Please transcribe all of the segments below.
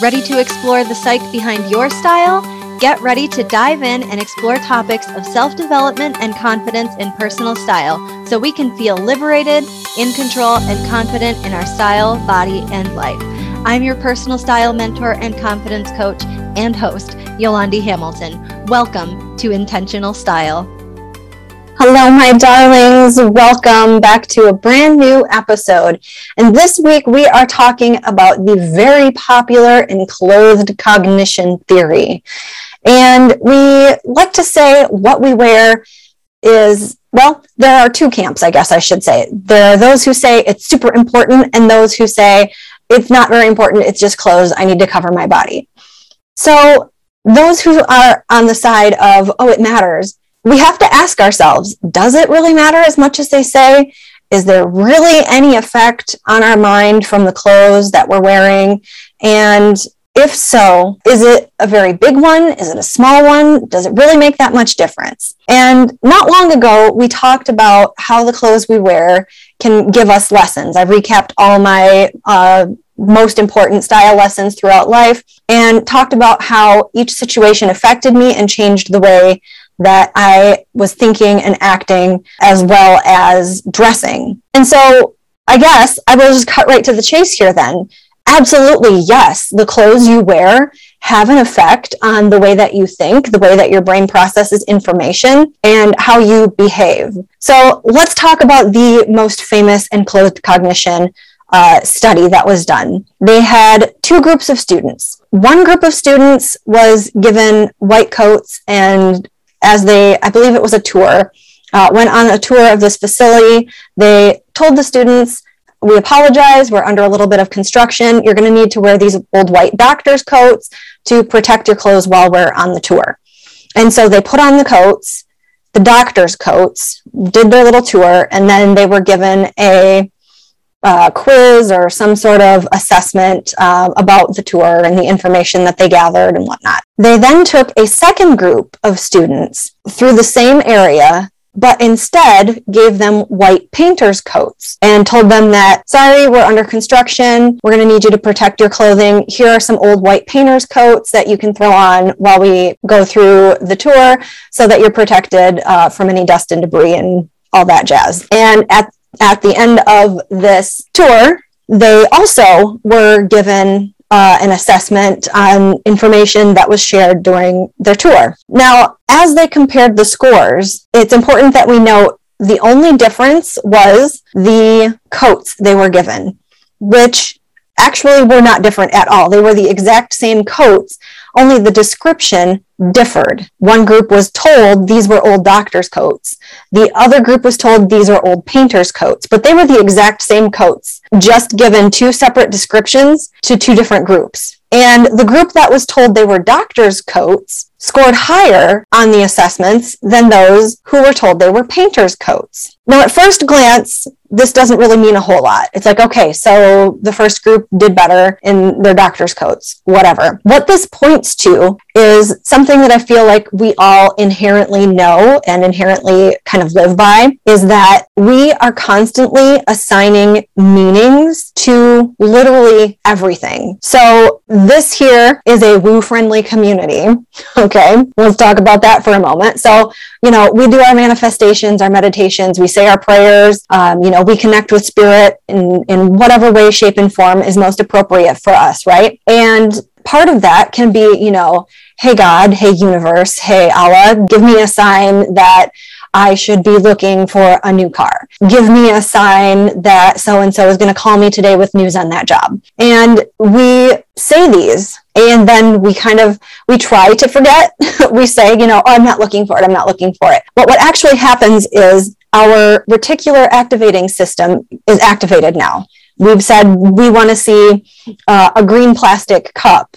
Ready to explore the psyche behind your style? Get ready to dive in and explore topics of self development and confidence in personal style so we can feel liberated, in control, and confident in our style, body, and life. I'm your personal style mentor and confidence coach and host, Yolandi Hamilton. Welcome to Intentional Style. Hello, my darlings. Welcome back to a brand new episode. And this week we are talking about the very popular enclothed cognition theory. And we like to say what we wear is, well, there are two camps, I guess I should say. There are those who say it's super important, and those who say it's not very important, it's just clothes, I need to cover my body. So, those who are on the side of, oh, it matters, we have to ask ourselves does it really matter as much as they say? Is there really any effect on our mind from the clothes that we're wearing? And if so, is it a very big one? Is it a small one? Does it really make that much difference? And not long ago, we talked about how the clothes we wear can give us lessons. I've recapped all my uh, most important style lessons throughout life and talked about how each situation affected me and changed the way that I was thinking and acting as well as dressing. And so I guess I will just cut right to the chase here then. Absolutely, yes. The clothes you wear have an effect on the way that you think, the way that your brain processes information, and how you behave. So let's talk about the most famous enclothed cognition uh, study that was done. They had two groups of students. One group of students was given white coats and as they, I believe it was a tour, uh, went on a tour of this facility. They told the students, we apologize, we're under a little bit of construction. You're going to need to wear these old white doctor's coats to protect your clothes while we're on the tour. And so they put on the coats, the doctor's coats, did their little tour, and then they were given a uh, quiz or some sort of assessment uh, about the tour and the information that they gathered and whatnot. They then took a second group of students through the same area but instead gave them white painter's coats and told them that, sorry, we're under construction. We're going to need you to protect your clothing. Here are some old white painter's coats that you can throw on while we go through the tour so that you're protected uh, from any dust and debris and all that jazz. And at at the end of this tour, they also were given uh, an assessment on information that was shared during their tour. Now, as they compared the scores, it's important that we note the only difference was the coats they were given, which actually were not different at all. They were the exact same coats, only the description differed. One group was told these were old doctor's coats. The other group was told these are old painter's coats, but they were the exact same coats, just given two separate descriptions to two different groups. And the group that was told they were doctor's coats scored higher on the assessments than those who were told they were painter's coats. Now, at first glance, this doesn't really mean a whole lot. It's like, okay, so the first group did better in their doctor's coats, whatever. What this points to is something that I feel like we all inherently know and inherently kind of live by is that we are constantly assigning meanings to literally everything. So this here is a woo friendly community. Okay. Okay, let's talk about that for a moment. So, you know, we do our manifestations, our meditations, we say our prayers, um, you know, we connect with spirit in, in whatever way, shape, and form is most appropriate for us, right? And part of that can be, you know, hey God, hey universe, hey Allah, give me a sign that I should be looking for a new car. Give me a sign that so and so is going to call me today with news on that job. And we say these and then we kind of we try to forget. we say, you know, oh, I'm not looking for it. I'm not looking for it. But what actually happens is our reticular activating system is activated now. We've said we want to see uh, a green plastic cup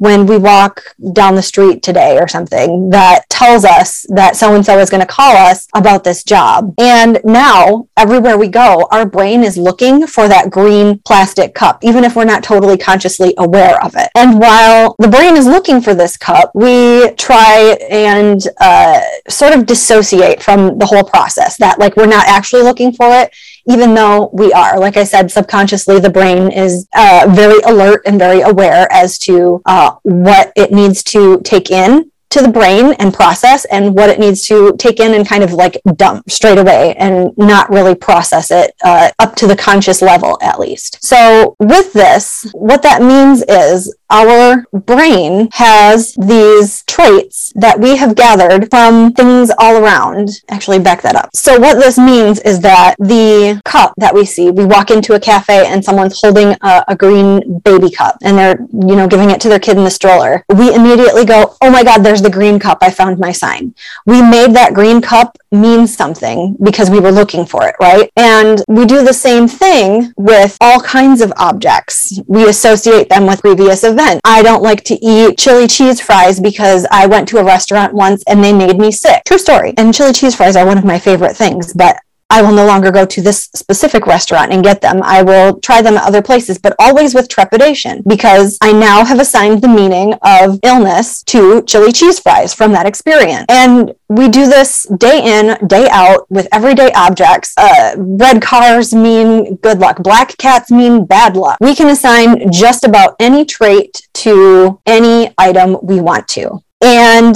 when we walk down the street today or something that tells us that so and so is going to call us about this job. And now, everywhere we go, our brain is looking for that green plastic cup, even if we're not totally consciously aware of it. And while the brain is looking for this cup, we try and uh, sort of dissociate from the whole process that, like, we're not actually looking for it even though we are. Like I said, subconsciously, the brain is uh, very alert and very aware as to uh, what it needs to take in to the brain and process and what it needs to take in and kind of like dump straight away and not really process it uh, up to the conscious level at least. So with this, what that means is our brain has these traits that we have gathered from things all around. Actually, back that up. So, what this means is that the cup that we see, we walk into a cafe and someone's holding a, a green baby cup and they're, you know, giving it to their kid in the stroller. We immediately go, Oh my God, there's the green cup. I found my sign. We made that green cup mean something because we were looking for it, right? And we do the same thing with all kinds of objects. We associate them with previous events. I don't like to eat chili cheese fries because I went to a restaurant once and they made me sick. True story. And chili cheese fries are one of my favorite things, but I will no longer go to this specific restaurant and get them. I will try them at other places, but always with trepidation because I now have assigned the meaning of illness to chili cheese fries from that experience. And we do this day in, day out with everyday objects. Uh, red cars mean good luck. Black cats mean bad luck. We can assign just about any trait to any item we want to. And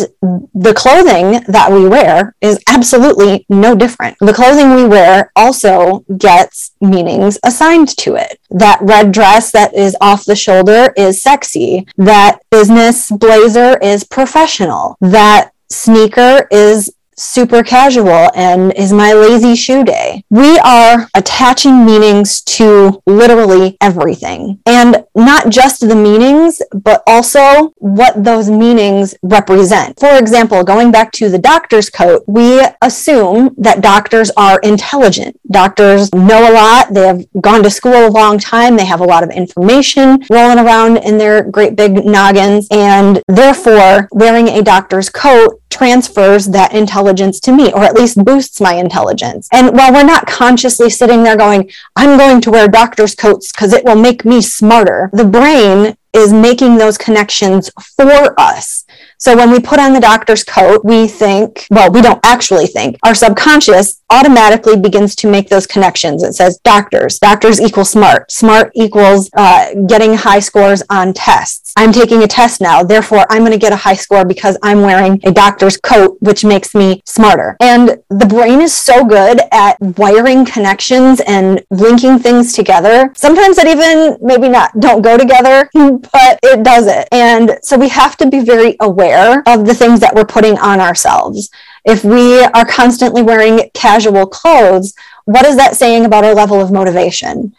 the clothing that we wear is absolutely no different. The clothing we wear also gets meanings assigned to it. That red dress that is off the shoulder is sexy. That business blazer is professional. That sneaker is super casual and is my lazy shoe day. We are attaching meanings to literally everything and not just the meanings, but also what those meanings represent. For example, going back to the doctor's coat, we assume that doctors are intelligent. Doctors know a lot. They have gone to school a long time. They have a lot of information rolling around in their great big noggins. And therefore, wearing a doctor's coat transfers that intelligence to me, or at least boosts my intelligence. And while we're not consciously sitting there going, I'm going to wear doctor's coats because it will make me smarter, the brain is making those connections for us. So when we put on the doctor's coat, we think, well, we don't actually think. Our subconscious automatically begins to make those connections. It says doctors, doctors equal smart, smart equals uh, getting high scores on tests. I'm taking a test now, therefore I'm going to get a high score because I'm wearing a doctor's coat, which makes me smarter. And the brain is so good at wiring connections and linking things together. Sometimes that even maybe not don't go together, but it does it. And so we have to be very aware of the things that we're putting on ourselves. If we are constantly wearing casual clothes, what is that saying about our level of motivation?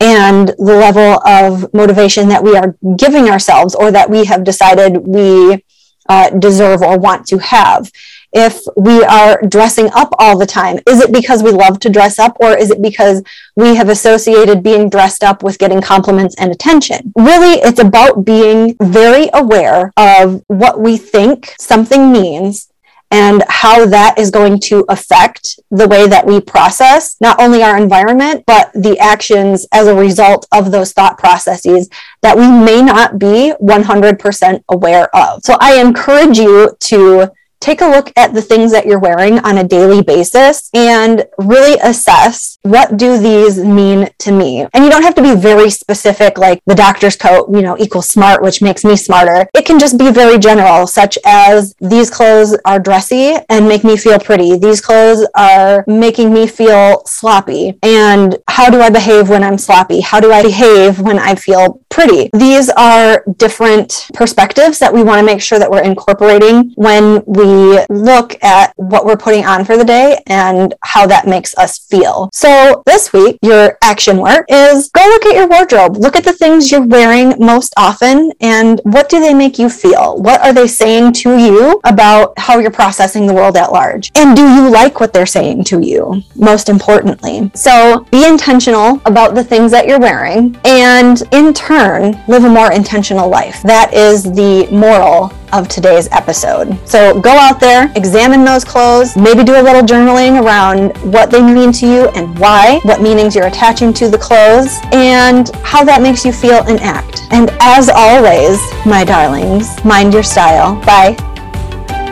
And the level of motivation that we are giving ourselves or that we have decided we uh, deserve or want to have. If we are dressing up all the time, is it because we love to dress up or is it because we have associated being dressed up with getting compliments and attention? Really, it's about being very aware of what we think something means and how that is going to affect the way that we process not only our environment, but the actions as a result of those thought processes that we may not be 100% aware of. So I encourage you to take a look at the things that you're wearing on a daily basis and really assess what do these mean to me. And you don't have to be very specific, like the doctor's coat, you know, equals smart, which makes me smarter. It can just be very general, such as these clothes are dressy and make me feel pretty. These clothes are making me feel sloppy. And how do I behave when I'm sloppy? How do I behave when I feel pretty? These are different perspectives that we want to make sure that we're incorporating when we look at what we're putting on for the day and how that makes us feel. So this week, your action work is go look at your wardrobe. Look at the things you're wearing most often and what do they make you feel? What are they saying to you about how you're processing the world at large? And do you like what they're saying to you? Most importantly. So be intentional about the things that you're wearing and in turn, live a more intentional life. That is the moral of today's episode. So go out there, examine those clothes, maybe do a little journaling around what they mean to you and why, what meanings you're attaching to the clothes, and how that makes you feel and act. And as always, my darlings, mind your style. Bye.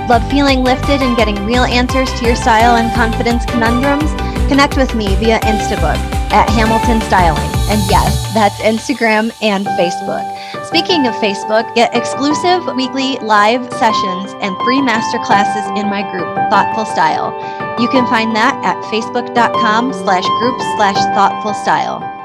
Love feeling lifted and getting real answers to your style and confidence conundrums? Connect with me via Instabook at Hamilton Styling. And yes, that's Instagram and Facebook. Speaking of Facebook, get exclusive weekly live sessions and free masterclasses in my group, Thoughtful Style. You can find that at facebook.com slash group slash thoughtful style.